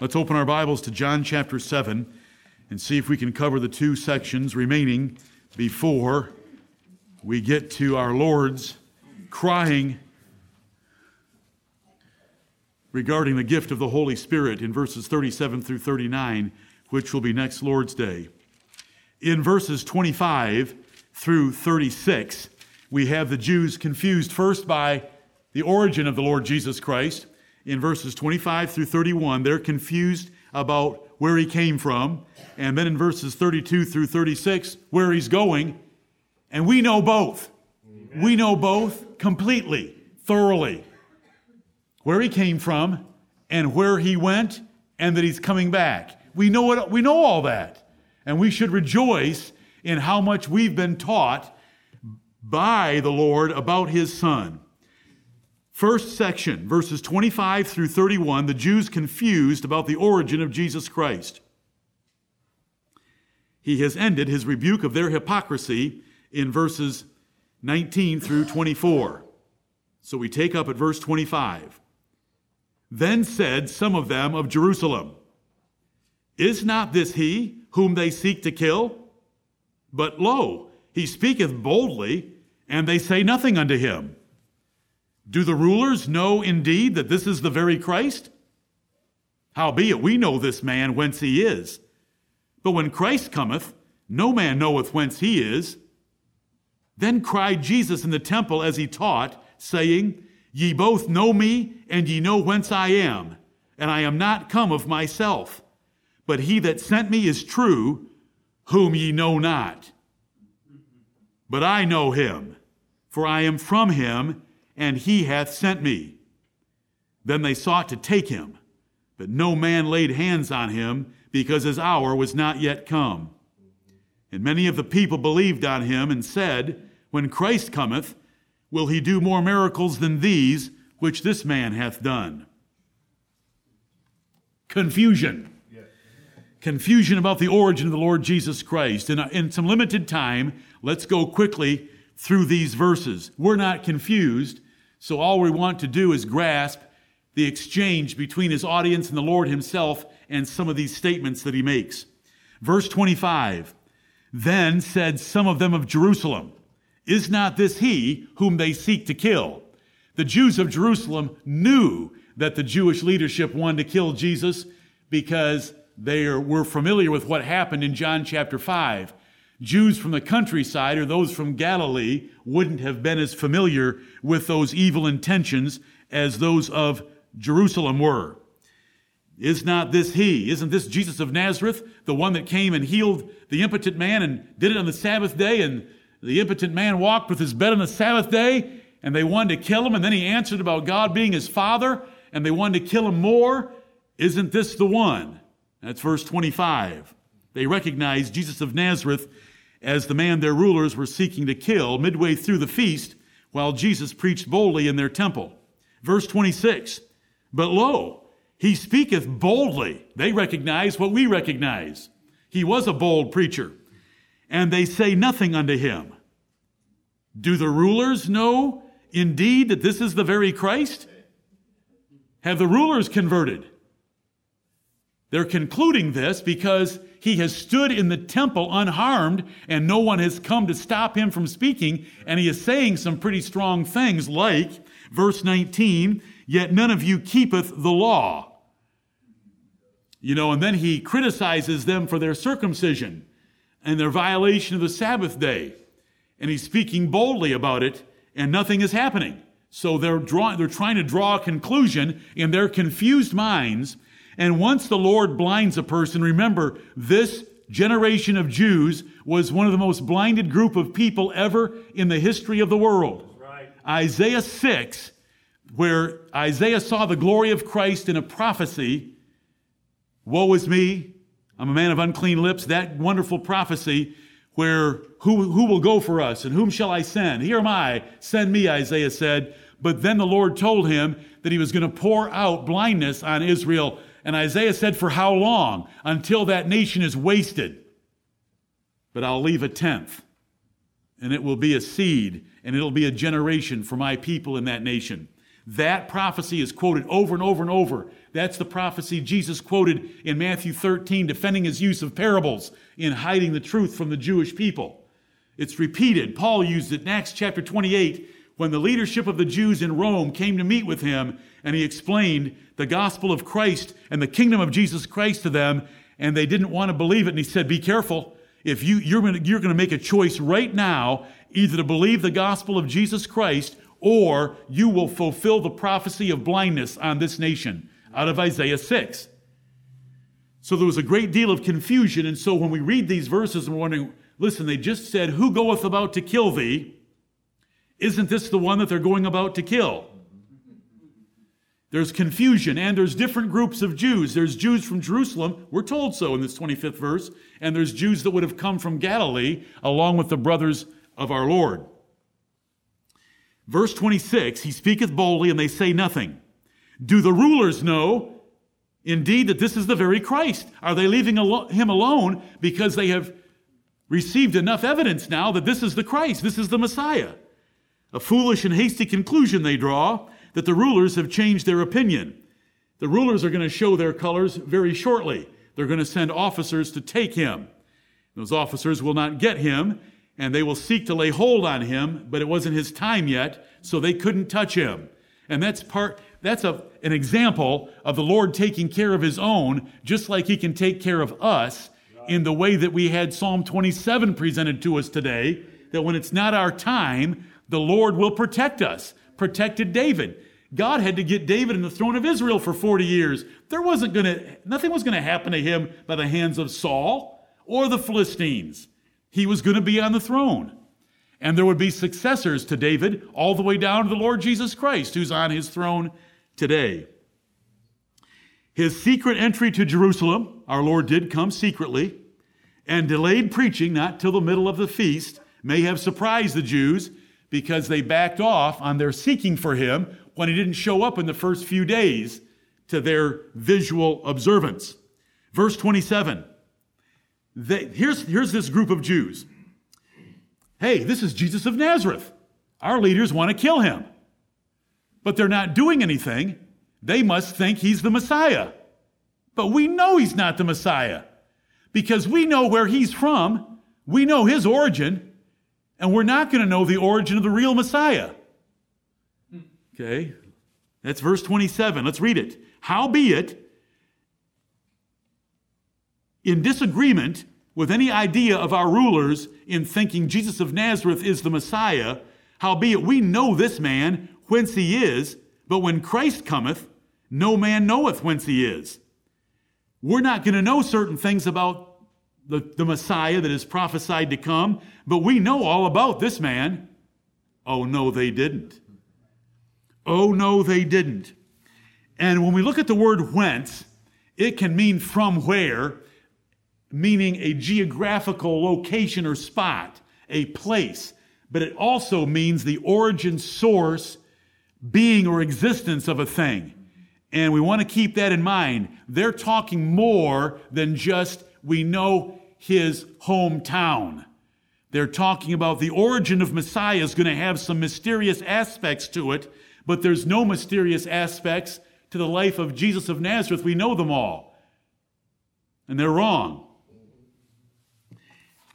Let's open our Bibles to John chapter 7 and see if we can cover the two sections remaining before we get to our Lord's crying regarding the gift of the Holy Spirit in verses 37 through 39, which will be next Lord's Day. In verses 25 through 36, we have the Jews confused first by the origin of the Lord Jesus Christ. In verses 25 through 31, they're confused about where he came from. And then in verses 32 through 36, where he's going. And we know both. Amen. We know both completely, thoroughly. Where he came from and where he went and that he's coming back. We know it, we know all that. And we should rejoice in how much we've been taught by the Lord about his son. First section, verses 25 through 31, the Jews confused about the origin of Jesus Christ. He has ended his rebuke of their hypocrisy in verses 19 through 24. So we take up at verse 25. Then said some of them of Jerusalem, Is not this he whom they seek to kill? But lo, he speaketh boldly, and they say nothing unto him. Do the rulers know indeed that this is the very Christ? Howbeit, we know this man whence he is. But when Christ cometh, no man knoweth whence he is. Then cried Jesus in the temple as he taught, saying, Ye both know me, and ye know whence I am, and I am not come of myself. But he that sent me is true, whom ye know not. But I know him, for I am from him and he hath sent me. Then they sought to take him, but no man laid hands on him, because his hour was not yet come. And many of the people believed on him and said, When Christ cometh, will he do more miracles than these which this man hath done? Confusion. Confusion about the origin of the Lord Jesus Christ. In, in some limited time, let's go quickly through these verses. We're not confused so all we want to do is grasp the exchange between his audience and the Lord himself and some of these statements that he makes. Verse 25 Then said some of them of Jerusalem, Is not this he whom they seek to kill? The Jews of Jerusalem knew that the Jewish leadership wanted to kill Jesus because they were familiar with what happened in John chapter 5. Jews from the countryside or those from Galilee wouldn't have been as familiar with those evil intentions as those of Jerusalem were. Is not this he? Isn't this Jesus of Nazareth, the one that came and healed the impotent man and did it on the Sabbath day? And the impotent man walked with his bed on the Sabbath day and they wanted to kill him. And then he answered about God being his father and they wanted to kill him more. Isn't this the one? That's verse 25. They recognized Jesus of Nazareth as the man their rulers were seeking to kill midway through the feast while Jesus preached boldly in their temple. Verse 26 But lo, he speaketh boldly. They recognize what we recognize. He was a bold preacher. And they say nothing unto him. Do the rulers know indeed that this is the very Christ? Have the rulers converted? They're concluding this because he has stood in the temple unharmed and no one has come to stop him from speaking. And he is saying some pretty strong things like verse 19, yet none of you keepeth the law. You know, and then he criticizes them for their circumcision and their violation of the Sabbath day. And he's speaking boldly about it and nothing is happening. So they're drawing, they're trying to draw a conclusion in their confused minds and once the Lord blinds a person, remember, this generation of Jews was one of the most blinded group of people ever in the history of the world. Right. Isaiah 6, where Isaiah saw the glory of Christ in a prophecy, woe is me, I'm a man of unclean lips, that wonderful prophecy where who, who will go for us and whom shall I send? Here am I, send me, Isaiah said. But then the Lord told him that he was going to pour out blindness on Israel and Isaiah said, For how long? Until that nation is wasted. But I'll leave a tenth, and it will be a seed, and it'll be a generation for my people in that nation. That prophecy is quoted over and over and over. That's the prophecy Jesus quoted in Matthew 13, defending his use of parables in hiding the truth from the Jewish people. It's repeated. Paul used it in Acts chapter 28 when the leadership of the Jews in Rome came to meet with him and he explained the gospel of Christ and the kingdom of Jesus Christ to them and they didn't want to believe it and he said be careful if you you're going you're going to make a choice right now either to believe the gospel of Jesus Christ or you will fulfill the prophecy of blindness on this nation out of Isaiah 6. So there was a great deal of confusion. And so when we read these verses we're wondering, listen, they just said, Who goeth about to kill thee? Isn't this the one that they're going about to kill? There's confusion, and there's different groups of Jews. There's Jews from Jerusalem, we're told so in this 25th verse, and there's Jews that would have come from Galilee along with the brothers of our Lord. Verse 26 He speaketh boldly, and they say nothing. Do the rulers know indeed that this is the very Christ? Are they leaving him alone because they have received enough evidence now that this is the Christ, this is the Messiah? A foolish and hasty conclusion they draw that the rulers have changed their opinion. The rulers are going to show their colors very shortly. They're going to send officers to take him. Those officers will not get him, and they will seek to lay hold on him, but it wasn't his time yet, so they couldn't touch him. And that's part, that's a, an example of the Lord taking care of his own, just like he can take care of us in the way that we had Psalm 27 presented to us today, that when it's not our time, the Lord will protect us. Protected David. God had to get David in the throne of Israel for 40 years. There wasn't going to, nothing was going to happen to him by the hands of Saul or the Philistines. He was going to be on the throne. And there would be successors to David all the way down to the Lord Jesus Christ, who's on his throne today. His secret entry to Jerusalem, our Lord did come secretly, and delayed preaching not till the middle of the feast may have surprised the Jews because they backed off on their seeking for him when he didn't show up in the first few days to their visual observance. Verse 27. They, here's, here's this group of Jews. Hey, this is Jesus of Nazareth. Our leaders want to kill him. But they're not doing anything. They must think he's the Messiah. But we know he's not the Messiah because we know where he's from. We know his origin, and we're not going to know the origin of the real Messiah. Okay, that's verse 27. Let's read it. Howbeit, in disagreement with any idea of our rulers in thinking Jesus of Nazareth is the Messiah, howbeit we know this man whence he is, but when Christ cometh, no man knoweth whence he is. We're not going to know certain things about the, the Messiah that is prophesied to come, but we know all about this man. Oh, no, they didn't. Oh, no, they didn't. And when we look at the word whence, it can mean from where, meaning a geographical location or spot, a place, but it also means the origin, source, being, or existence of a thing. And we want to keep that in mind. They're talking more than just we know his hometown. They're talking about the origin of Messiah is going to have some mysterious aspects to it, but there's no mysterious aspects to the life of Jesus of Nazareth. We know them all. And they're wrong.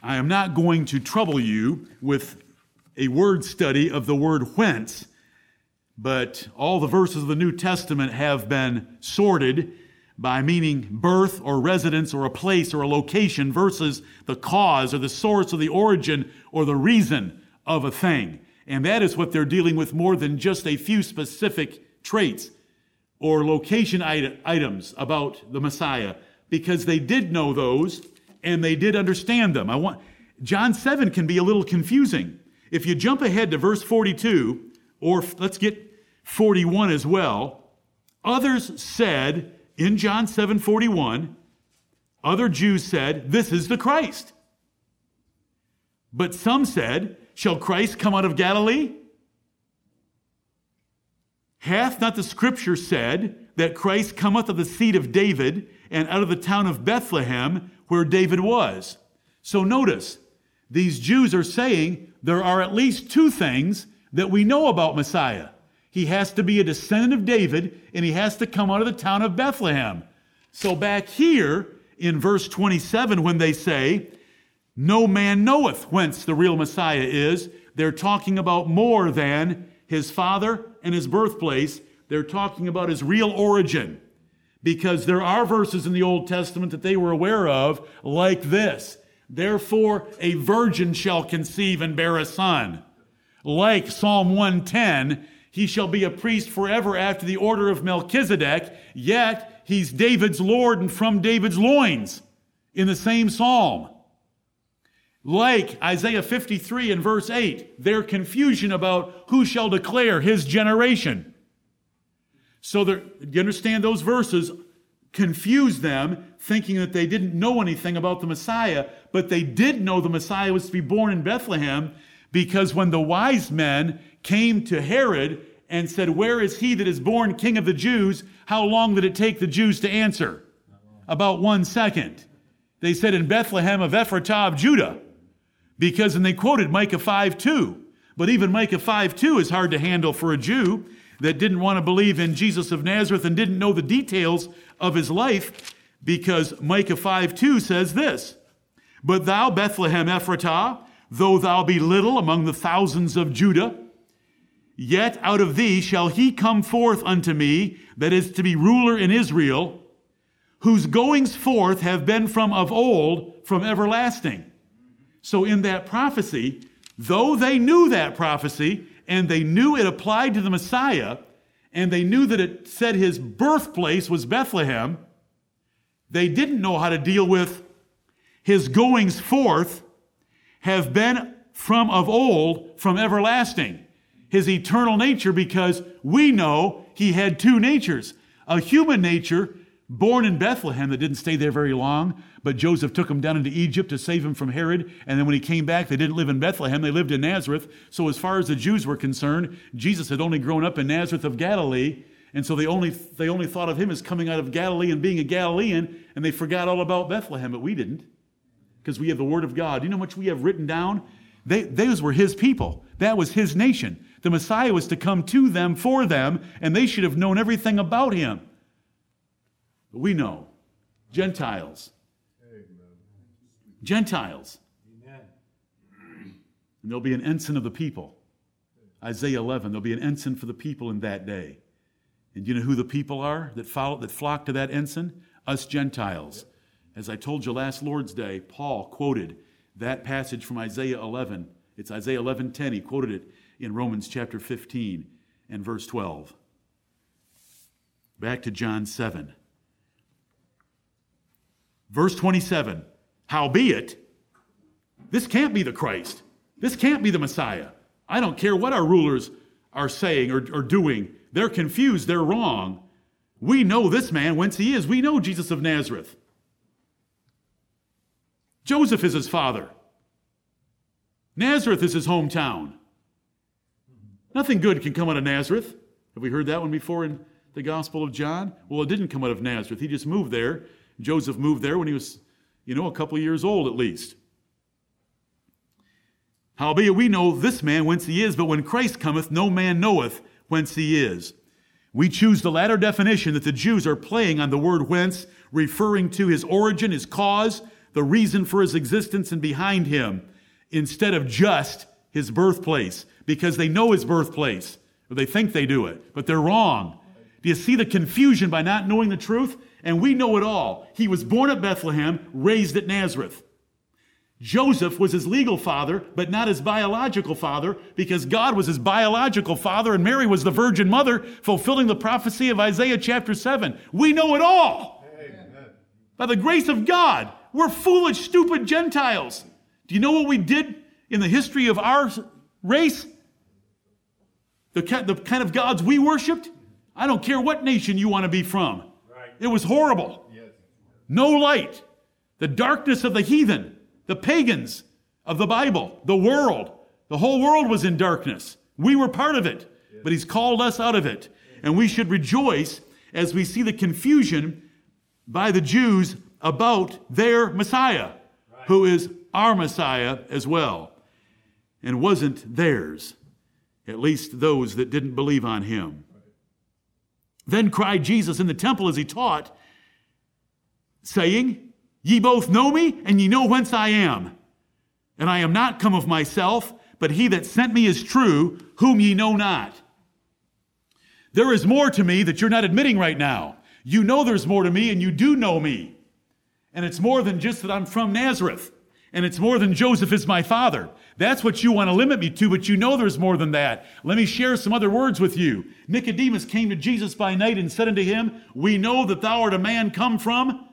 I am not going to trouble you with a word study of the word whence, but all the verses of the New Testament have been sorted by meaning birth or residence or a place or a location versus the cause or the source or the origin or the reason of a thing. And that is what they're dealing with more than just a few specific traits or location items about the Messiah because they did know those and they did understand them. I want John 7 can be a little confusing. If you jump ahead to verse 42, or let's get 41 as well, others said in John 7 41, other Jews said, This is the Christ. But some said, Shall Christ come out of Galilee? Hath not the scripture said that Christ cometh of the seed of David and out of the town of Bethlehem where David was. So notice, these Jews are saying there are at least two things that we know about Messiah. He has to be a descendant of David and he has to come out of the town of Bethlehem. So back here in verse 27, when they say, No man knoweth whence the real Messiah is, they're talking about more than his father and his birthplace. They're talking about his real origin. Because there are verses in the Old Testament that they were aware of, like this Therefore, a virgin shall conceive and bear a son. Like Psalm 110, he shall be a priest forever after the order of Melchizedek, yet he's David's Lord and from David's loins in the same psalm. Like Isaiah 53 and verse 8, their confusion about who shall declare his generation. So there, you understand those verses confused them, thinking that they didn't know anything about the Messiah, but they did know the Messiah was to be born in Bethlehem because when the wise men came to Herod and said, Where is he that is born king of the Jews? How long did it take the Jews to answer? About one second. They said, In Bethlehem of Ephratah of Judah. Because, and they quoted Micah 5 2. But even Micah 5 2 is hard to handle for a Jew that didn't want to believe in Jesus of Nazareth and didn't know the details of his life because Micah 5 2 says this But thou, Bethlehem Ephratah, though thou be little among the thousands of Judah, yet out of thee shall he come forth unto me that is to be ruler in Israel, whose goings forth have been from of old, from everlasting. So in that prophecy, though they knew that prophecy, and they knew it applied to the Messiah, and they knew that it said his birthplace was Bethlehem, they didn't know how to deal with his goings forth have been from of old, from everlasting. His eternal nature, because we know he had two natures a human nature born in Bethlehem that didn't stay there very long, but Joseph took him down into Egypt to save him from Herod. And then when he came back, they didn't live in Bethlehem, they lived in Nazareth. So, as far as the Jews were concerned, Jesus had only grown up in Nazareth of Galilee. And so they only, they only thought of him as coming out of Galilee and being a Galilean, and they forgot all about Bethlehem, but we didn't because we have the Word of God. Do You know how much we have written down? They, those were His people. That was His nation. The Messiah was to come to them for them, and they should have known everything about Him. But we know. Gentiles. Gentiles. And there'll be an ensign of the people. Isaiah 11, there'll be an ensign for the people in that day. And you know who the people are that follow, that flock to that ensign? Us Gentiles. As I told you last Lord's Day, Paul quoted that passage from Isaiah 11. It's Isaiah 11:10. He quoted it in Romans chapter 15 and verse 12. Back to John 7. Verse 27. Howbeit, this can't be the Christ. This can't be the Messiah. I don't care what our rulers are saying or, or doing. They're confused. They're wrong. We know this man whence he is. We know Jesus of Nazareth. Joseph is his father. Nazareth is his hometown. Nothing good can come out of Nazareth. Have we heard that one before in the Gospel of John? Well, it didn't come out of Nazareth. He just moved there. Joseph moved there when he was you know, a couple of years old at least. Howbeit we know this man whence he is, but when Christ cometh, no man knoweth whence he is. We choose the latter definition that the Jews are playing on the word whence, referring to his origin, his cause, the reason for his existence, and behind him, instead of just his birthplace, because they know his birthplace, or they think they do it, but they're wrong. Do you see the confusion by not knowing the truth? and we know it all. He was born at Bethlehem, raised at Nazareth. Joseph was his legal father, but not his biological father, because God was his biological father and Mary was the virgin mother, fulfilling the prophecy of Isaiah chapter 7. We know it all. Amen. By the grace of God, we're foolish, stupid Gentiles. Do you know what we did in the history of our race? The, the kind of gods we worshiped? I don't care what nation you want to be from. It was horrible. No light. The darkness of the heathen, the pagans of the Bible, the world. The whole world was in darkness. We were part of it, but He's called us out of it. And we should rejoice as we see the confusion by the Jews about their Messiah, who is our Messiah as well, and wasn't theirs. At least those that didn't believe on him. Then cried Jesus in the temple as he taught, saying, Ye both know me, and ye know whence I am. And I am not come of myself, but he that sent me is true, whom ye know not. There is more to me that you're not admitting right now. You know there's more to me, and you do know me. And it's more than just that I'm from Nazareth. And it's more than Joseph is my father. That's what you want to limit me to, but you know there's more than that. Let me share some other words with you. Nicodemus came to Jesus by night and said unto him, We know that thou art a man come from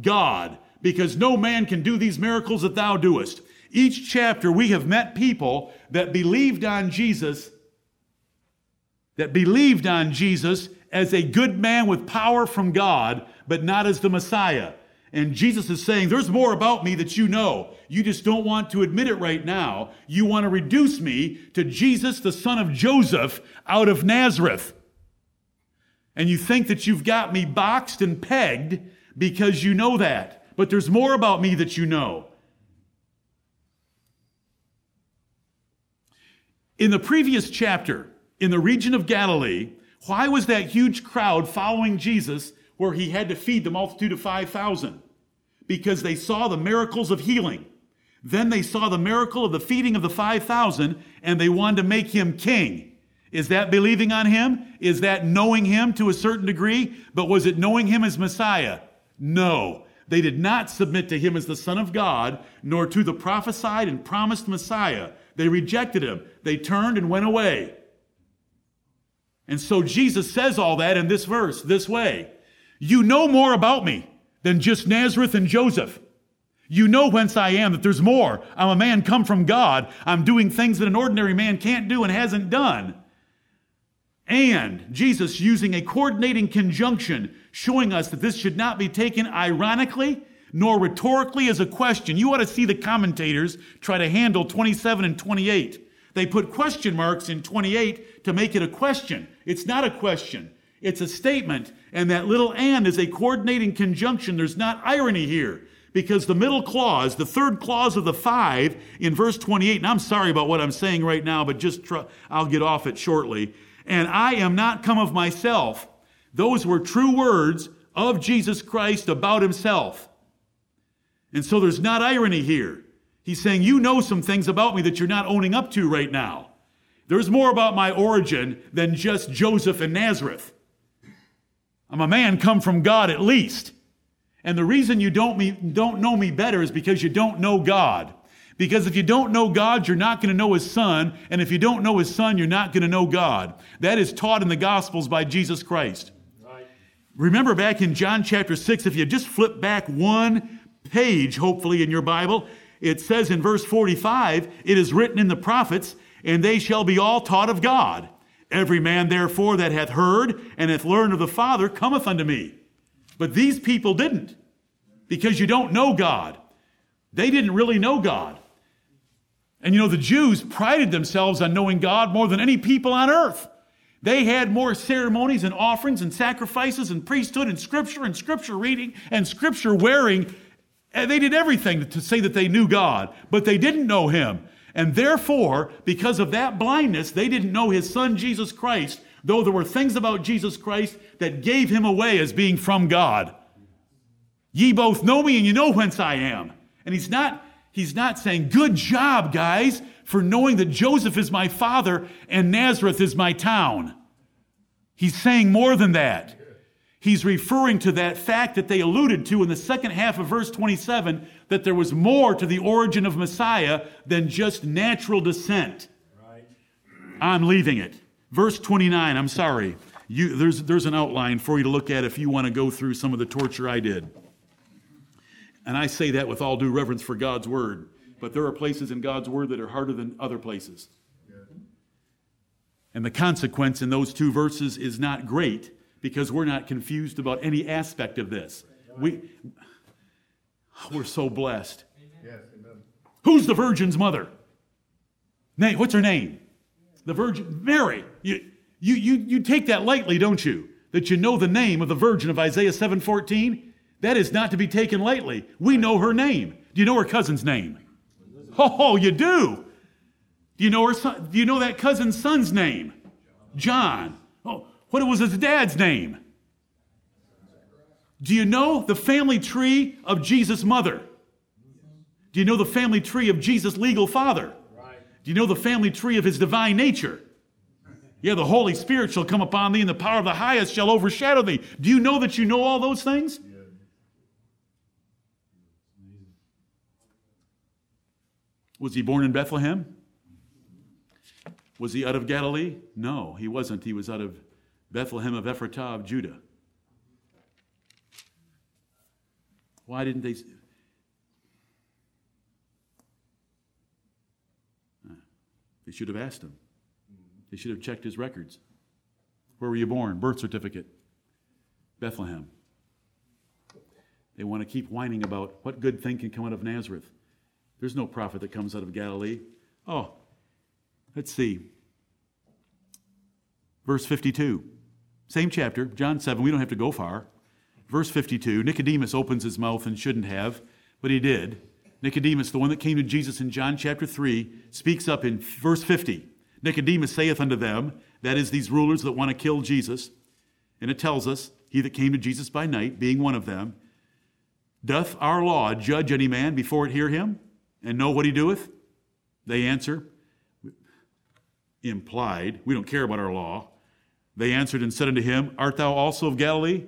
God, because no man can do these miracles that thou doest. Each chapter, we have met people that believed on Jesus, that believed on Jesus as a good man with power from God, but not as the Messiah. And Jesus is saying, There's more about me that you know. You just don't want to admit it right now. You want to reduce me to Jesus, the son of Joseph, out of Nazareth. And you think that you've got me boxed and pegged because you know that. But there's more about me that you know. In the previous chapter, in the region of Galilee, why was that huge crowd following Jesus where he had to feed the multitude of 5,000? Because they saw the miracles of healing. Then they saw the miracle of the feeding of the 5,000 and they wanted to make him king. Is that believing on him? Is that knowing him to a certain degree? But was it knowing him as Messiah? No. They did not submit to him as the Son of God, nor to the prophesied and promised Messiah. They rejected him. They turned and went away. And so Jesus says all that in this verse, this way You know more about me than just Nazareth and Joseph. You know whence I am, that there's more. I'm a man come from God. I'm doing things that an ordinary man can't do and hasn't done. And Jesus using a coordinating conjunction, showing us that this should not be taken ironically nor rhetorically as a question. You ought to see the commentators try to handle 27 and 28. They put question marks in 28 to make it a question. It's not a question, it's a statement. And that little and is a coordinating conjunction. There's not irony here because the middle clause, the third clause of the five in verse 28, and I'm sorry about what I'm saying right now, but just I'll get off it shortly. And I am not come of myself. Those were true words of Jesus Christ about himself. And so there's not irony here. He's saying, You know some things about me that you're not owning up to right now. There's more about my origin than just Joseph and Nazareth. I'm a man come from God at least. And the reason you don't, me, don't know me better is because you don't know God. Because if you don't know God, you're not going to know His Son. And if you don't know His Son, you're not going to know God. That is taught in the Gospels by Jesus Christ. Right. Remember back in John chapter 6, if you just flip back one page, hopefully, in your Bible, it says in verse 45, it is written in the prophets, and they shall be all taught of God. Every man, therefore, that hath heard and hath learned of the Father cometh unto me. But these people didn't, because you don't know God. They didn't really know God. And you know, the Jews prided themselves on knowing God more than any people on earth. They had more ceremonies and offerings and sacrifices and priesthood and scripture and scripture reading and scripture wearing. And they did everything to say that they knew God, but they didn't know Him. And therefore, because of that blindness, they didn't know His Son, Jesus Christ, though there were things about Jesus Christ that gave Him away as being from God. Ye both know me and you know whence I am. And He's not He's not saying, Good job, guys, for knowing that Joseph is my father and Nazareth is my town. He's saying more than that. He's referring to that fact that they alluded to in the second half of verse 27 that there was more to the origin of Messiah than just natural descent. Right. I'm leaving it. Verse 29, I'm sorry. You, there's, there's an outline for you to look at if you want to go through some of the torture I did. And I say that with all due reverence for God's word. But there are places in God's word that are harder than other places. And the consequence in those two verses is not great because we're not confused about any aspect of this. We, we're so blessed. Who's the virgin's mother? Name, what's her name? The Virgin Mary. You, you, you, you take that lightly, don't you? That you know the name of the virgin of Isaiah 7:14? That is not to be taken lightly. We know her name. Do you know her cousin's name? Oh, you do. Do you know her son? Do you know that cousin's son's name? John. Oh, what was his dad's name? Do you know the family tree of Jesus' mother? Do you know the family tree of Jesus' legal father? Do you know the family tree of his divine nature? Yeah, the Holy Spirit shall come upon thee, and the power of the highest shall overshadow thee. Do you know that you know all those things? Was he born in Bethlehem? Was he out of Galilee? No, he wasn't. He was out of Bethlehem of Ephratah of Judah. Why didn't they? Ah, they should have asked him. They should have checked his records. Where were you born? Birth certificate. Bethlehem. They want to keep whining about what good thing can come out of Nazareth. There's no prophet that comes out of Galilee. Oh, let's see. Verse 52. Same chapter, John 7. We don't have to go far. Verse 52 Nicodemus opens his mouth and shouldn't have, but he did. Nicodemus, the one that came to Jesus in John chapter 3, speaks up in verse 50. Nicodemus saith unto them, that is, these rulers that want to kill Jesus, and it tells us, he that came to Jesus by night, being one of them, doth our law judge any man before it hear him, and know what he doeth? They answer, implied, we don't care about our law. They answered and said unto him, Art thou also of Galilee?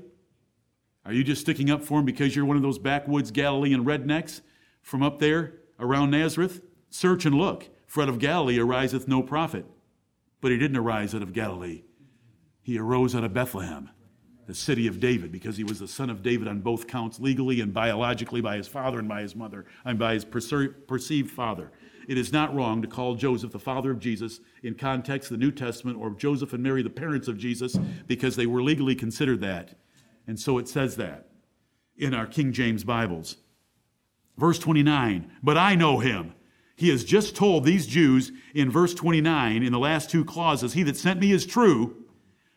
Are you just sticking up for him because you're one of those backwoods Galilean rednecks from up there around Nazareth? Search and look, for out of Galilee ariseth no prophet. But he didn't arise out of Galilee. He arose out of Bethlehem, the city of David, because he was the son of David on both counts, legally and biologically by his father and by his mother, and by his perceived father. It is not wrong to call Joseph the father of Jesus in context of the New Testament, or Joseph and Mary the parents of Jesus, because they were legally considered that. And so it says that in our King James Bibles. Verse 29, but I know him. He has just told these Jews in verse 29, in the last two clauses, He that sent me is true,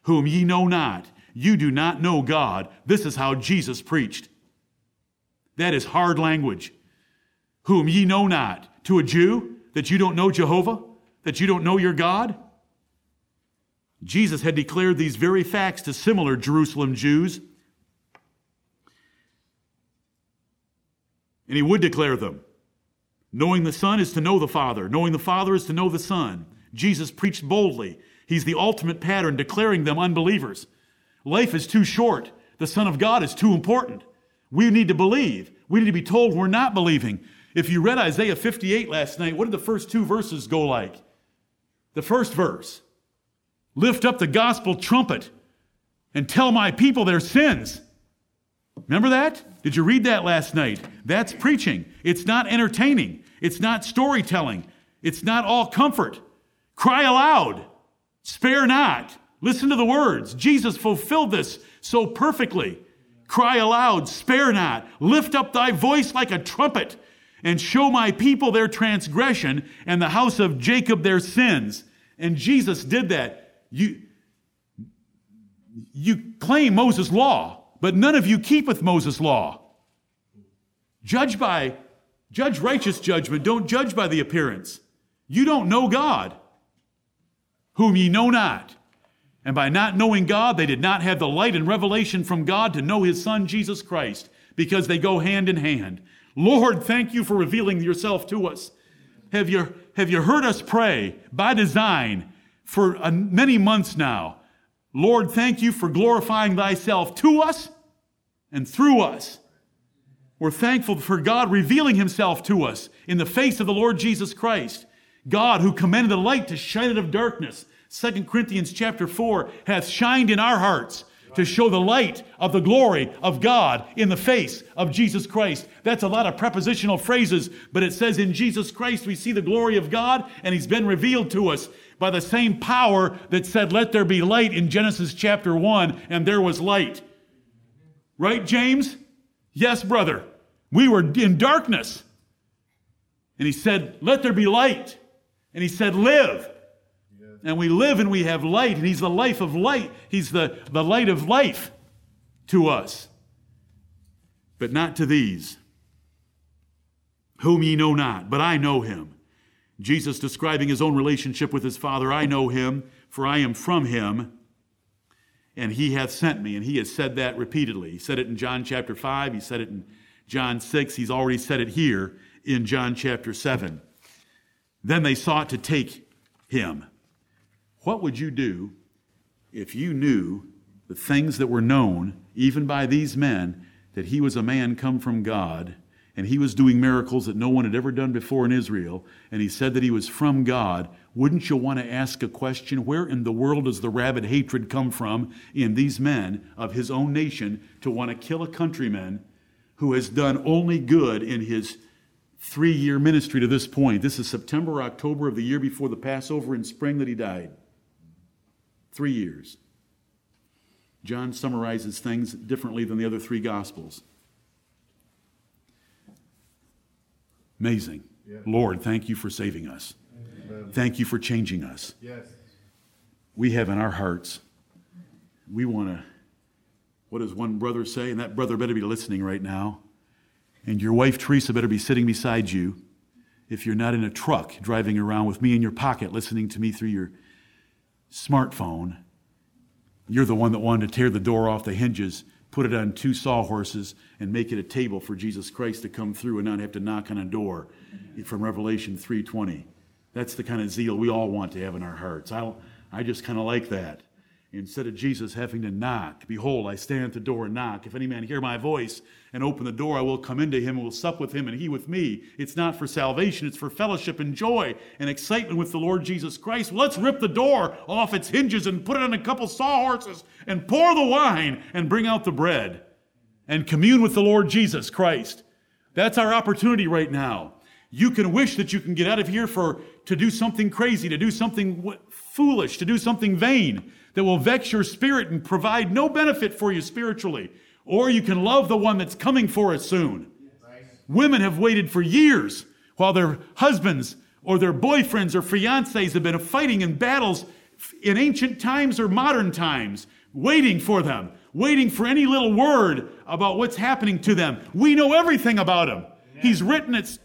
whom ye know not. You do not know God. This is how Jesus preached. That is hard language. Whom ye know not. To a Jew, that you don't know Jehovah, that you don't know your God. Jesus had declared these very facts to similar Jerusalem Jews and he would declare them. Knowing the Son is to know the Father, knowing the Father is to know the Son. Jesus preached boldly. He's the ultimate pattern, declaring them unbelievers. Life is too short. The Son of God is too important. We need to believe. We need to be told we're not believing. If you read Isaiah 58 last night, what did the first two verses go like? The first verse Lift up the gospel trumpet and tell my people their sins. Remember that? Did you read that last night? That's preaching. It's not entertaining. It's not storytelling. It's not all comfort. Cry aloud. Spare not. Listen to the words. Jesus fulfilled this so perfectly. Cry aloud. Spare not. Lift up thy voice like a trumpet and show my people their transgression and the house of Jacob their sins. And Jesus did that. You, you claim Moses' law but none of you keepeth Moses' law. Judge by, judge righteous judgment. Don't judge by the appearance. You don't know God, whom ye know not. And by not knowing God, they did not have the light and revelation from God to know his Son, Jesus Christ, because they go hand in hand. Lord, thank you for revealing yourself to us. Have you, have you heard us pray by design for uh, many months now? Lord, thank you for glorifying thyself to us and through us. We're thankful for God revealing himself to us in the face of the Lord Jesus Christ. God who commanded the light to shine out of darkness. 2 Corinthians chapter 4 hath shined in our hearts to show the light of the glory of God in the face of Jesus Christ. That's a lot of prepositional phrases, but it says in Jesus Christ we see the glory of God and he's been revealed to us by the same power that said, Let there be light in Genesis chapter 1, and there was light. Right, James? Yes, brother. We were in darkness. And he said, Let there be light. And he said, Live. And we live and we have light, and he's the life of light. He's the, the light of life to us. But not to these, whom ye know not, but I know him. Jesus describing his own relationship with his Father I know him, for I am from him, and he hath sent me. And he has said that repeatedly. He said it in John chapter 5, he said it in John 6, he's already said it here in John chapter 7. Then they sought to take him. What would you do if you knew the things that were known, even by these men, that he was a man come from God, and he was doing miracles that no one had ever done before in Israel, and he said that he was from God, wouldn't you want to ask a question? Where in the world does the rabid hatred come from in these men of his own nation to want to kill a countryman who has done only good in his three year ministry to this point? This is September, October of the year before the Passover in spring that he died. Three years. John summarizes things differently than the other three Gospels. Amazing. Yeah. Lord, thank you for saving us. Amen. Thank you for changing us. Yes. We have in our hearts, we want to, what does one brother say? And that brother better be listening right now. And your wife, Teresa, better be sitting beside you if you're not in a truck driving around with me in your pocket listening to me through your smartphone you're the one that wanted to tear the door off the hinges, put it on two sawhorses, and make it a table for Jesus Christ to come through and not have to knock on a door from Revelation 3.20. That's the kind of zeal we all want to have in our hearts. I, I just kind of like that. Instead of Jesus having to knock, behold, I stand at the door and knock. If any man hear my voice and open the door, I will come into him and will sup with him and he with me. It's not for salvation, it's for fellowship and joy and excitement with the Lord Jesus Christ. Well, let's rip the door off its hinges and put it on a couple sawhorses and pour the wine and bring out the bread and commune with the Lord Jesus Christ. That's our opportunity right now. You can wish that you can get out of here for to do something crazy, to do something foolish, to do something vain that will vex your spirit and provide no benefit for you spiritually. Or you can love the one that's coming for us soon. Women have waited for years while their husbands or their boyfriends or fiancés have been fighting in battles in ancient times or modern times, waiting for them, waiting for any little word about what's happening to them. We know everything about him. He's written it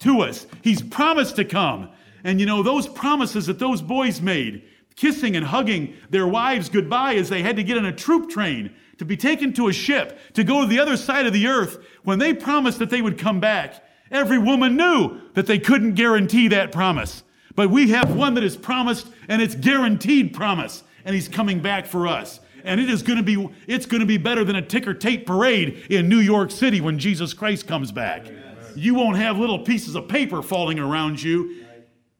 to us. He's promised to come. And you know, those promises that those boys made, kissing and hugging their wives goodbye as they had to get on a troop train to be taken to a ship to go to the other side of the earth when they promised that they would come back. Every woman knew that they couldn't guarantee that promise. But we have one that is promised and it's guaranteed promise and he's coming back for us. And it is going to be it's going to be better than a ticker tape parade in New York City when Jesus Christ comes back. Yes. You won't have little pieces of paper falling around you.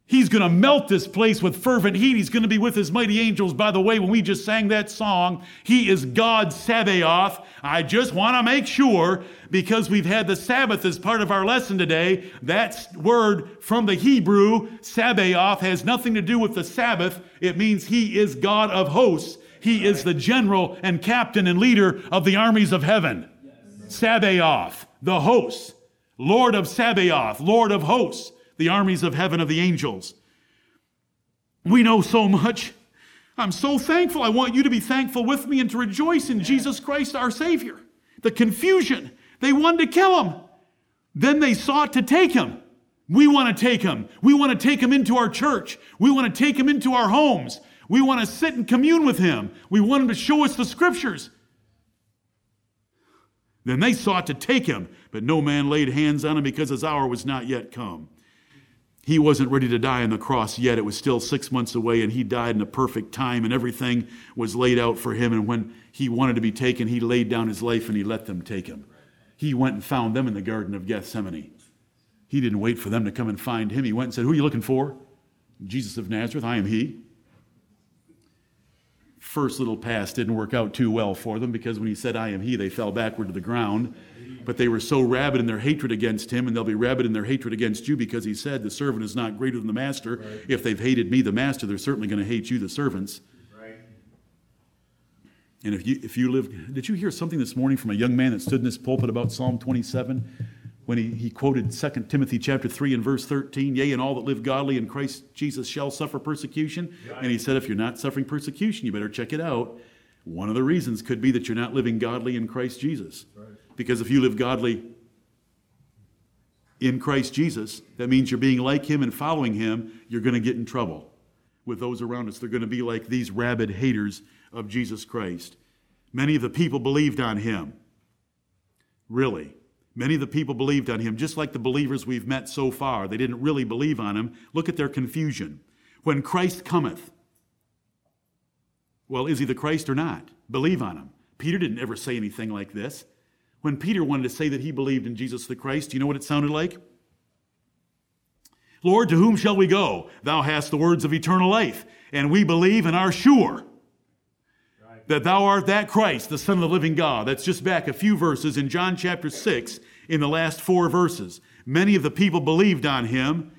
He's going to melt this place with fervent heat. He's going to be with his mighty angels. By the way, when we just sang that song, he is God Sabaoth. I just want to make sure, because we've had the Sabbath as part of our lesson today, that word from the Hebrew, Sabaoth, has nothing to do with the Sabbath. It means he is God of hosts. He is the general and captain and leader of the armies of heaven. Sabaoth, the hosts. Lord of Sabaoth, Lord of hosts the armies of heaven of the angels. We know so much. I'm so thankful. I want you to be thankful with me and to rejoice in Jesus Christ our Savior. The confusion. They wanted to kill him. Then they sought to take him. We want to take him. We want to take him into our church. We want to take him into our homes. We want to sit and commune with him. We want him to show us the scriptures. Then they sought to take him, but no man laid hands on him because his hour was not yet come he wasn't ready to die on the cross yet. It was still six months away, and he died in a perfect time, and everything was laid out for him. And when he wanted to be taken, he laid down his life and he let them take him. He went and found them in the Garden of Gethsemane. He didn't wait for them to come and find him. He went and said, Who are you looking for? Jesus of Nazareth, I am he. First little pass didn't work out too well for them because when he said, I am he, they fell backward to the ground. But they were so rabid in their hatred against him, and they'll be rabid in their hatred against you because he said, The servant is not greater than the master. Right. If they've hated me, the master, they're certainly going to hate you, the servants. Right. And if you, if you live, did you hear something this morning from a young man that stood in this pulpit about Psalm 27? When he, he quoted 2 Timothy chapter 3 and verse 13, yea, and all that live godly in Christ Jesus shall suffer persecution. And he said, if you're not suffering persecution, you better check it out. One of the reasons could be that you're not living godly in Christ Jesus. Because if you live godly in Christ Jesus, that means you're being like him and following him, you're going to get in trouble with those around us. They're going to be like these rabid haters of Jesus Christ. Many of the people believed on him. Really. Many of the people believed on him, just like the believers we've met so far. They didn't really believe on him. Look at their confusion. When Christ cometh, well, is he the Christ or not? Believe on him. Peter didn't ever say anything like this. When Peter wanted to say that he believed in Jesus the Christ, do you know what it sounded like? Lord, to whom shall we go? Thou hast the words of eternal life, and we believe and are sure that thou art that Christ, the Son of the living God. That's just back a few verses in John chapter 6, in the last four verses. Many of the people believed on him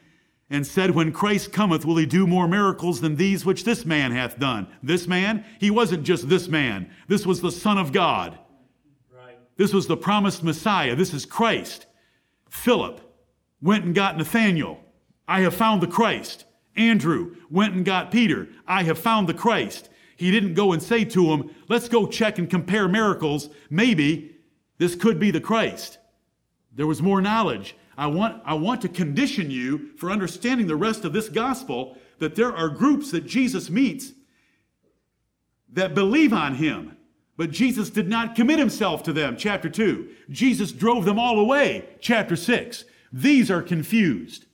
and said, When Christ cometh, will he do more miracles than these which this man hath done? This man? He wasn't just this man. This was the Son of God. This was the promised Messiah. This is Christ. Philip went and got Nathanael. I have found the Christ. Andrew went and got Peter. I have found the Christ. He didn't go and say to him, let's go check and compare miracles. Maybe this could be the Christ. There was more knowledge. I want, I want to condition you for understanding the rest of this gospel that there are groups that Jesus meets that believe on him. But Jesus did not commit himself to them, chapter 2. Jesus drove them all away, chapter 6. These are confused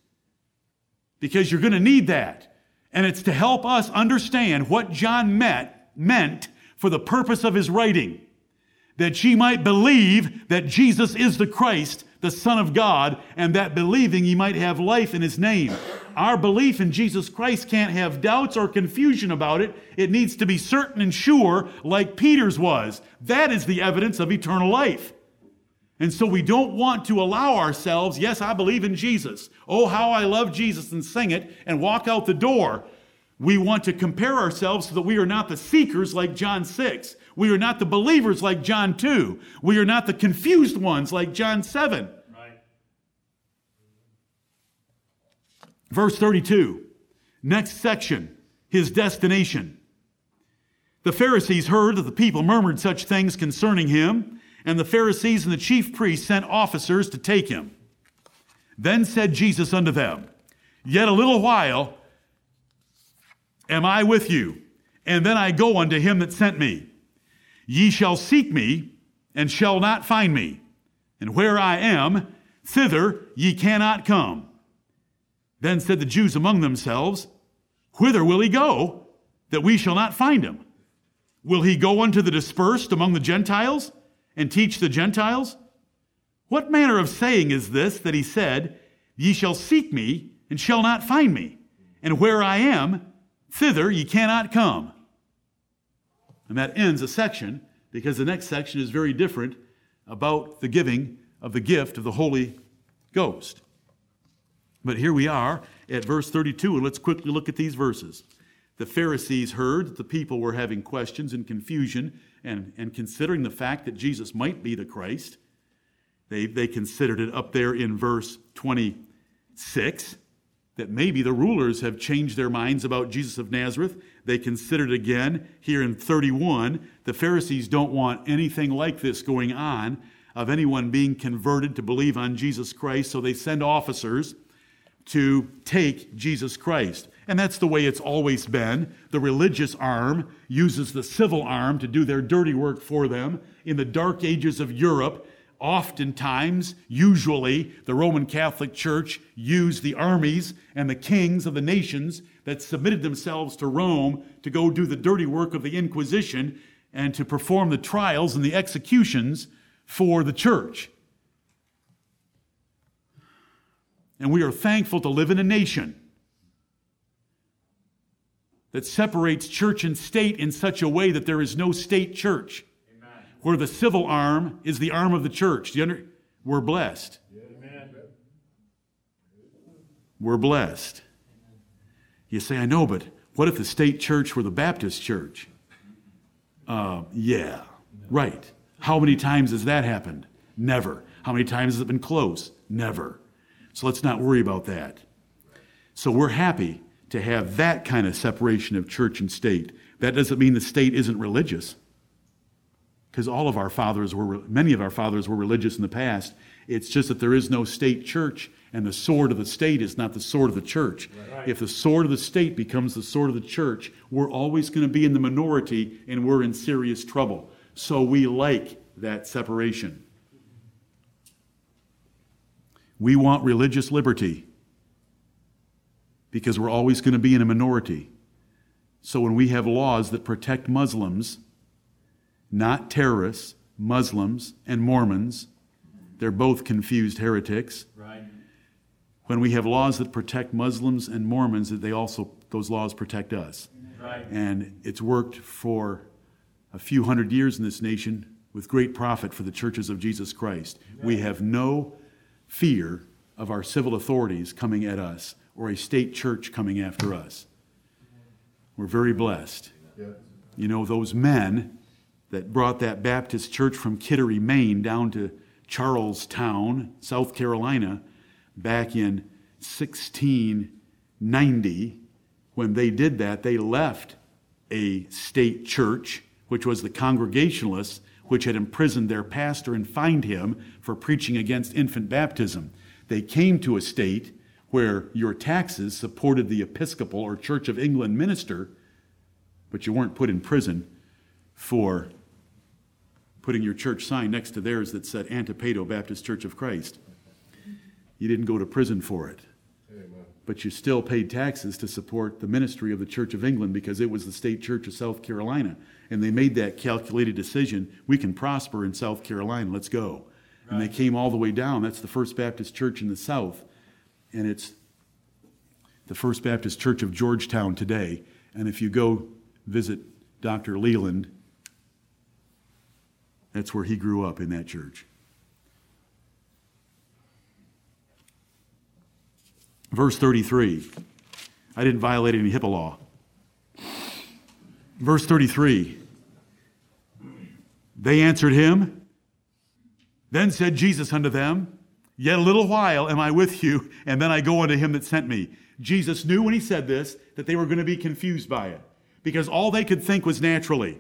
because you're going to need that. And it's to help us understand what John met, meant for the purpose of his writing. That ye might believe that Jesus is the Christ, the Son of God, and that believing ye might have life in his name. Our belief in Jesus Christ can't have doubts or confusion about it. It needs to be certain and sure, like Peter's was. That is the evidence of eternal life. And so we don't want to allow ourselves, yes, I believe in Jesus. Oh, how I love Jesus and sing it and walk out the door. We want to compare ourselves so that we are not the seekers like John 6. We are not the believers like John 2. We are not the confused ones like John 7. Right. Verse 32, next section, his destination. The Pharisees heard that the people murmured such things concerning him and the Pharisees and the chief priests sent officers to take him. Then said Jesus unto them, Yet a little while am I with you, and then I go unto him that sent me. Ye shall seek me, and shall not find me. And where I am, thither ye cannot come. Then said the Jews among themselves, Whither will he go, that we shall not find him? Will he go unto the dispersed among the Gentiles? And teach the Gentiles? What manner of saying is this that he said, Ye shall seek me and shall not find me, and where I am, thither ye cannot come? And that ends a section because the next section is very different about the giving of the gift of the Holy Ghost. But here we are at verse 32, and let's quickly look at these verses. The Pharisees heard that the people were having questions and confusion and, and considering the fact that Jesus might be the Christ. They, they considered it up there in verse 26 that maybe the rulers have changed their minds about Jesus of Nazareth. They considered again here in 31. The Pharisees don't want anything like this going on of anyone being converted to believe on Jesus Christ, so they send officers to take Jesus Christ. And that's the way it's always been. The religious arm uses the civil arm to do their dirty work for them. In the dark ages of Europe, oftentimes, usually, the Roman Catholic Church used the armies and the kings of the nations that submitted themselves to Rome to go do the dirty work of the Inquisition and to perform the trials and the executions for the church. And we are thankful to live in a nation that separates church and state in such a way that there is no state church, Amen. where the civil arm is the arm of the church. Under, we're blessed. Amen. We're blessed. You say, I know, but what if the state church were the Baptist church? Uh, yeah, right. How many times has that happened? Never. How many times has it been close? Never. So let's not worry about that. So we're happy to have that kind of separation of church and state. That doesn't mean the state isn't religious. because all of our fathers were, many of our fathers were religious in the past. It's just that there is no state church, and the sword of the state is not the sword of the church. Right. If the sword of the state becomes the sword of the church, we're always going to be in the minority and we're in serious trouble. So we like that separation. We want religious liberty because we're always going to be in a minority. So when we have laws that protect Muslims, not terrorists, Muslims and Mormons, they're both confused heretics. Right. When we have laws that protect Muslims and Mormons, that they also those laws protect us. Right. And it's worked for a few hundred years in this nation with great profit for the churches of Jesus Christ. Right. We have no fear of our civil authorities coming at us or a state church coming after us. We're very blessed. You know, those men that brought that Baptist church from Kittery, Maine down to Charlestown, South Carolina, back in 1690, when they did that, they left a state church, which was the Congregationalists, which had imprisoned their pastor and fined him for preaching against infant baptism. They came to a state where your taxes supported the Episcopal or Church of England minister, but you weren't put in prison for putting your church sign next to theirs that said Antipedo Baptist Church of Christ. You didn't go to prison for it. But you still paid taxes to support the ministry of the Church of England because it was the state church of South Carolina. And they made that calculated decision we can prosper in South Carolina, let's go. And they came all the way down. That's the First Baptist Church in the South. And it's the First Baptist Church of Georgetown today. And if you go visit Dr. Leland, that's where he grew up in that church. Verse 33. I didn't violate any HIPAA law. Verse 33. They answered him. Then said Jesus unto them, Yet a little while am I with you, and then I go unto him that sent me. Jesus knew when he said this that they were going to be confused by it because all they could think was naturally.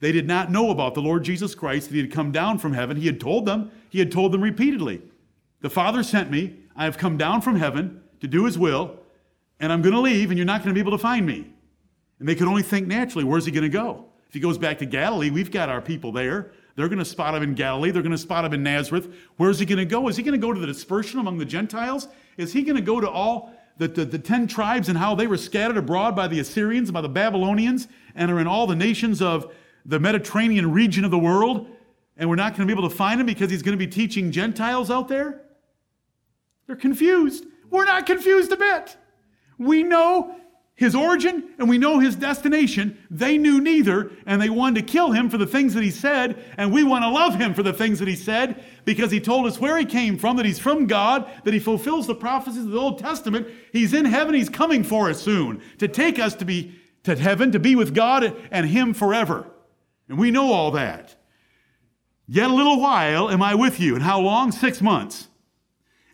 They did not know about the Lord Jesus Christ, that he had come down from heaven. He had told them, he had told them repeatedly, The Father sent me. I have come down from heaven to do his will, and I'm going to leave, and you're not going to be able to find me. And they could only think naturally, where's he going to go? If he goes back to Galilee, we've got our people there. They're going to spot him in Galilee. They're going to spot him in Nazareth. Where's he going to go? Is he going to go to the dispersion among the Gentiles? Is he going to go to all the, the, the, 10 tribes and how they were scattered abroad by the Assyrians, and by the Babylonians, and are in all the nations of the Mediterranean region of the world, and we're not going to be able to find him because he's going to be teaching Gentiles out there? They're confused. We're not confused a bit. We know his origin and we know his destination. They knew neither, and they wanted to kill him for the things that he said, and we want to love him for the things that he said because he told us where he came from, that he's from God, that he fulfills the prophecies of the Old Testament. He's in heaven, he's coming for us soon to take us to be to heaven, to be with God and him forever. And we know all that. Yet a little while am I with you. And how long? Six months.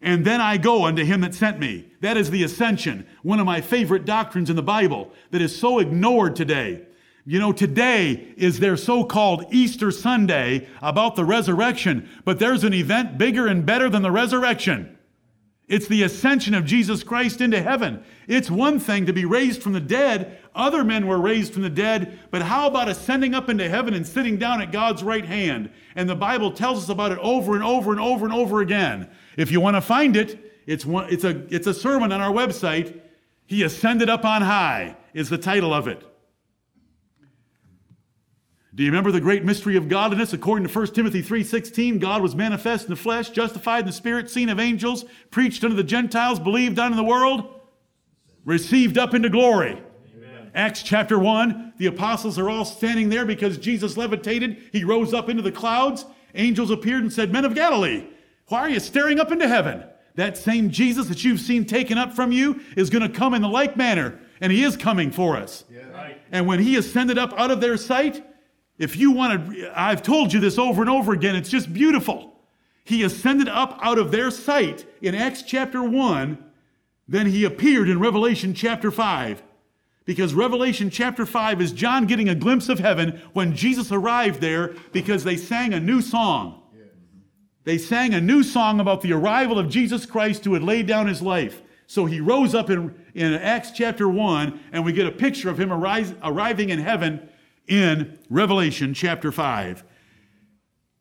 And then I go unto him that sent me. That is the ascension, one of my favorite doctrines in the Bible that is so ignored today. You know, today is their so called Easter Sunday about the resurrection, but there's an event bigger and better than the resurrection. It's the ascension of Jesus Christ into heaven. It's one thing to be raised from the dead. Other men were raised from the dead, but how about ascending up into heaven and sitting down at God's right hand? And the Bible tells us about it over and over and over and over again. If you want to find it, it's, one, it's, a, it's a sermon on our website. He ascended up on high is the title of it. Do you remember the great mystery of godliness? According to 1 Timothy 3.16, God was manifest in the flesh, justified in the spirit, seen of angels, preached unto the Gentiles, believed on in the world, received up into glory. Amen. Acts chapter 1, the apostles are all standing there because Jesus levitated. He rose up into the clouds. Angels appeared and said, Men of Galilee, why are you staring up into heaven? That same Jesus that you've seen taken up from you is going to come in the like manner, and he is coming for us. Yeah. Right. And when he ascended up out of their sight, if you want to, I've told you this over and over again, it's just beautiful. He ascended up out of their sight in Acts chapter 1, then he appeared in Revelation chapter 5. Because Revelation chapter 5 is John getting a glimpse of heaven when Jesus arrived there because they sang a new song. They sang a new song about the arrival of Jesus Christ who had laid down his life. So he rose up in, in Acts chapter 1, and we get a picture of him arise, arriving in heaven in Revelation chapter 5.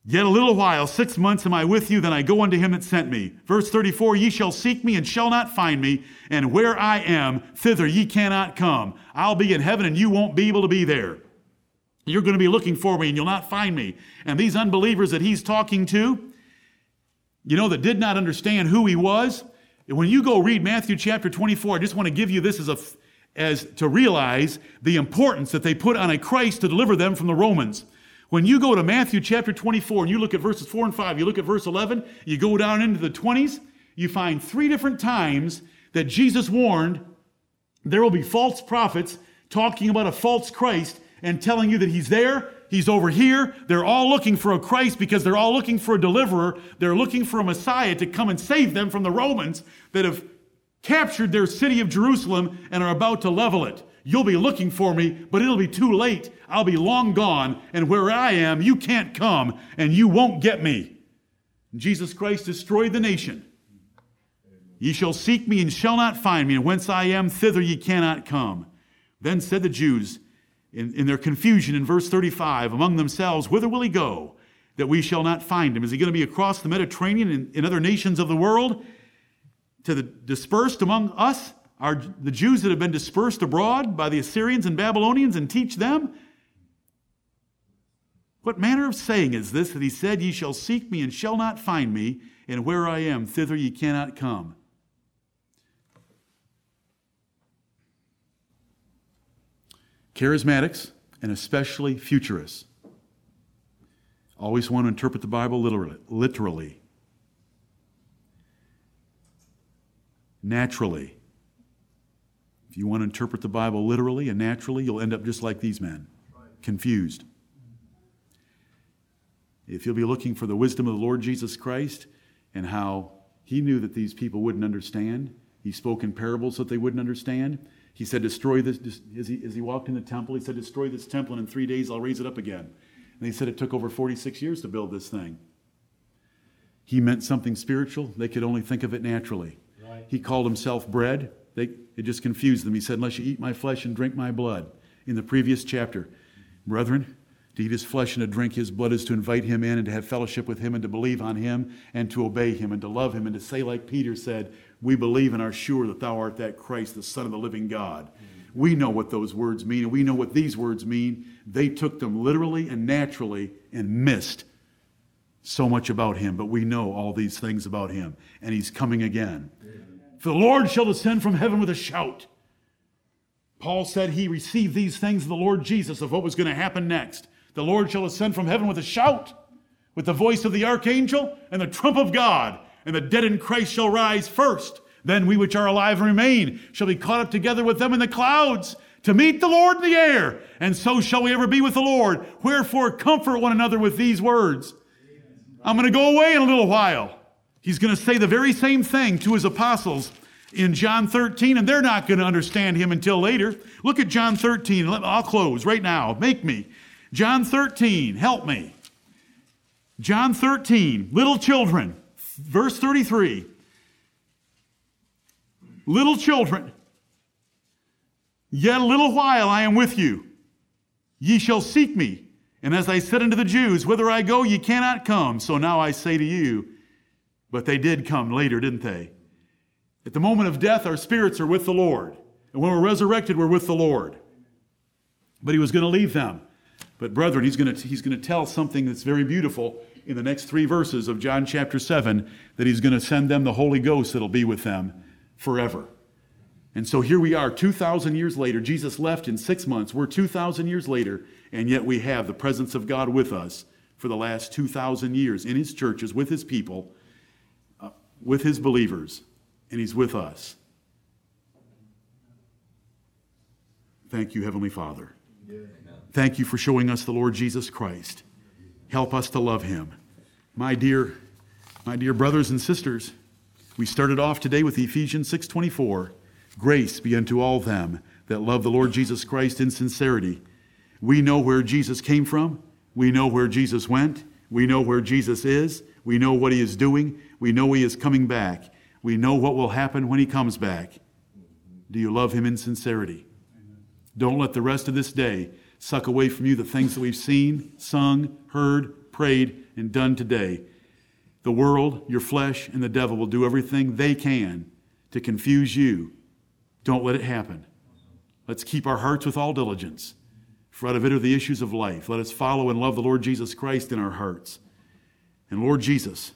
Yet a little while, six months am I with you, then I go unto him that sent me. Verse 34 Ye shall seek me and shall not find me, and where I am, thither ye cannot come. I'll be in heaven and you won't be able to be there. You're going to be looking for me and you'll not find me. And these unbelievers that he's talking to, you know, that did not understand who he was, when you go read Matthew chapter 24, I just want to give you this as a as to realize the importance that they put on a Christ to deliver them from the Romans. When you go to Matthew chapter 24 and you look at verses 4 and 5, you look at verse 11, you go down into the 20s, you find three different times that Jesus warned there will be false prophets talking about a false Christ and telling you that he's there, he's over here. They're all looking for a Christ because they're all looking for a deliverer. They're looking for a Messiah to come and save them from the Romans that have captured their city of Jerusalem and are about to level it. You'll be looking for me, but it'll be too late. I'll be long gone, and where I am, you can't come, and you won't get me. Jesus Christ destroyed the nation. Ye shall seek me and shall not find me, and whence I am, thither ye cannot come. Then said the Jews, in, in their confusion in verse 35, among themselves, Whither will he go, that we shall not find him? Is he going to be across the Mediterranean in, in other nations of the world, to the dispersed among us? Are the Jews that have been dispersed abroad by the Assyrians and Babylonians and teach them? What manner of saying is this that he said, Ye shall seek me and shall not find me, and where I am, thither ye cannot come? Charismatics, and especially futurists, always want to interpret the Bible literally. Naturally. If you want to interpret the Bible literally and naturally, you'll end up just like these men, confused. If you'll be looking for the wisdom of the Lord Jesus Christ and how he knew that these people wouldn't understand, he spoke in parables that they wouldn't understand. He said, Destroy this. As he, as he walked in the temple, he said, Destroy this temple, and in three days I'll raise it up again. And he said it took over 46 years to build this thing. He meant something spiritual. They could only think of it naturally. Right. He called himself bread. They, it just confused them. He said, Unless you eat my flesh and drink my blood, in the previous chapter. Brethren, to eat his flesh and to drink his blood is to invite him in and to have fellowship with him and to believe on him and to obey him and to love him and to say, like Peter said, We believe and are sure that thou art that Christ, the Son of the living God. We know what those words mean, and we know what these words mean. They took them literally and naturally and missed so much about him, but we know all these things about him, and he's coming again. For the Lord shall descend from heaven with a shout. Paul said he received these things of the Lord Jesus of what was going to happen next. The Lord shall ascend from heaven with a shout, with the voice of the archangel and the trump of God, and the dead in Christ shall rise first. Then we which are alive and remain shall be caught up together with them in the clouds to meet the Lord in the air, and so shall we ever be with the Lord. Wherefore, comfort one another with these words. I'm going to go away in a little while. He's going to say the very same thing to his apostles in John 13, and they're not going to understand him until later. Look at John 13. I'll close right now. Make me. John 13, help me. John 13, little children, verse 33. Little children, yet a little while I am with you. Ye shall seek me. And as I said unto the Jews, Whither I go, ye cannot come. So now I say to you, but they did come later, didn't they? At the moment of death, our spirits are with the Lord. And when we're resurrected, we're with the Lord. But he was going to leave them. But, brethren, he's going, to, he's going to tell something that's very beautiful in the next three verses of John chapter 7 that he's going to send them the Holy Ghost that'll be with them forever. And so here we are, 2,000 years later. Jesus left in six months. We're 2,000 years later, and yet we have the presence of God with us for the last 2,000 years in his churches, with his people uh, with his believers, and he's with us. Thank you, Heavenly Father. Thank you for showing us the Lord Jesus Christ. Help us to love him. My dear, my dear brothers and sisters, we started off today with Ephesians 6:24. Grace be unto all them that love the Lord Jesus Christ in sincerity. We know where Jesus came from. We know where Jesus went. We know where Jesus is. We know what he is doing. We know he is coming back. We know what will happen when he comes back. Do you love him in sincerity? Don't let the rest of this day suck away from you the things that we've seen, sung, heard, prayed, and done today. The world, your flesh, and the devil will do everything they can to confuse you. Don't let it happen. Let's keep our hearts with all diligence. For out of it are the issues of life. Let us follow and love the Lord Jesus Christ in our hearts. And Lord Jesus,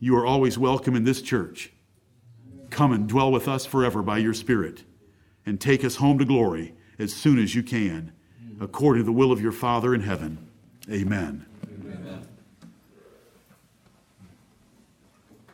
you are always welcome in this church. Come and dwell with us forever by your Spirit and take us home to glory as soon as you can, according to the will of your Father in heaven. Amen.